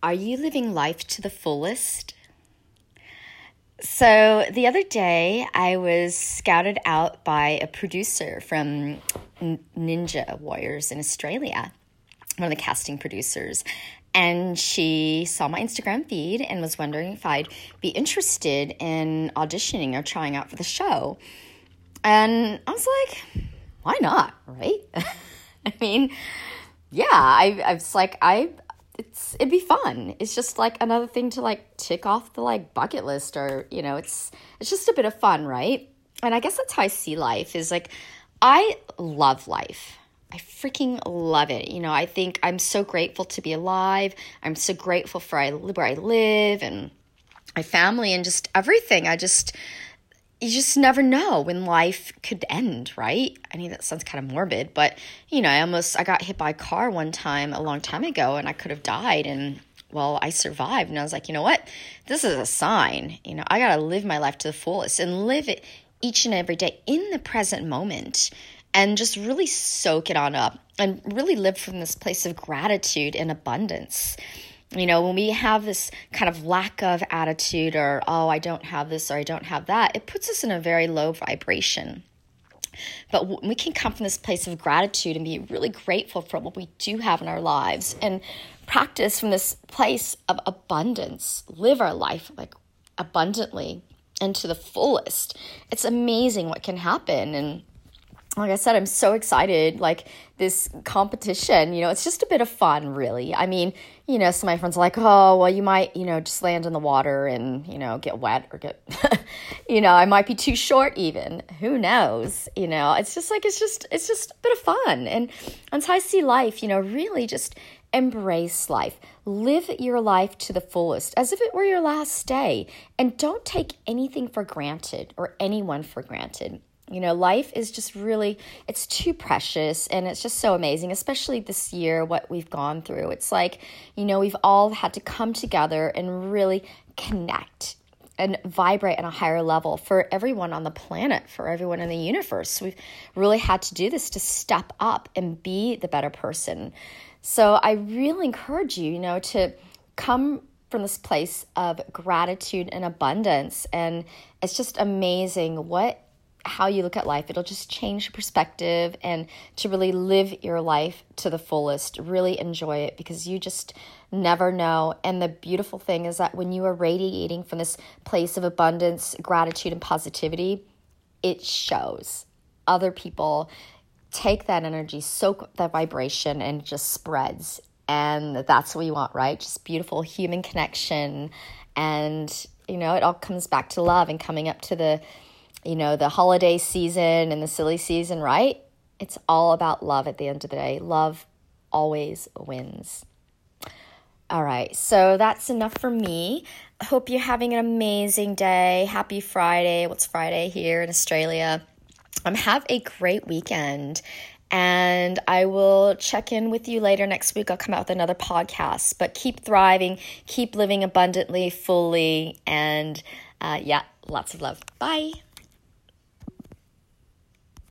Are you living life to the fullest? So, the other day, I was scouted out by a producer from Ninja Warriors in Australia, one of the casting producers. And she saw my Instagram feed and was wondering if I'd be interested in auditioning or trying out for the show. And I was like, why not, right? I mean, yeah, I, I was like, I, it's it'd be fun. It's just like another thing to like tick off the like bucket list, or you know, it's it's just a bit of fun, right? And I guess that's how I see life. Is like, I love life. I freaking love it. You know, I think I'm so grateful to be alive. I'm so grateful for I where I live and my family and just everything. I just you just never know when life could end, right? I mean, that sounds kind of morbid, but you know, I almost I got hit by a car one time a long time ago, and I could have died, and well, I survived, and I was like, you know what? This is a sign. You know, I gotta live my life to the fullest and live it each and every day in the present moment, and just really soak it on up, and really live from this place of gratitude and abundance you know, when we have this kind of lack of attitude or, oh, I don't have this or I don't have that, it puts us in a very low vibration. But we can come from this place of gratitude and be really grateful for what we do have in our lives and practice from this place of abundance, live our life like abundantly and to the fullest. It's amazing what can happen. And like I said, I'm so excited. Like this competition, you know, it's just a bit of fun, really. I mean, you know, some of my friends are like, oh, well, you might, you know, just land in the water and, you know, get wet or get, you know, I might be too short even. Who knows? You know, it's just like, it's just, it's just a bit of fun. And until I see life, you know, really just embrace life. Live your life to the fullest as if it were your last day. And don't take anything for granted or anyone for granted. You know, life is just really, it's too precious and it's just so amazing, especially this year, what we've gone through. It's like, you know, we've all had to come together and really connect and vibrate on a higher level for everyone on the planet, for everyone in the universe. We've really had to do this to step up and be the better person. So I really encourage you, you know, to come from this place of gratitude and abundance. And it's just amazing what how you look at life. It'll just change your perspective and to really live your life to the fullest. Really enjoy it because you just never know. And the beautiful thing is that when you are radiating from this place of abundance, gratitude, and positivity, it shows. Other people take that energy, soak that vibration, and just spreads. And that's what we want, right? Just beautiful human connection. And, you know, it all comes back to love and coming up to the you know, the holiday season and the silly season, right? It's all about love at the end of the day. Love always wins. All right, so that's enough for me. Hope you're having an amazing day. Happy Friday. What's Friday here in Australia? Um, have a great weekend. And I will check in with you later next week. I'll come out with another podcast. But keep thriving, keep living abundantly, fully, and uh, yeah, lots of love. Bye.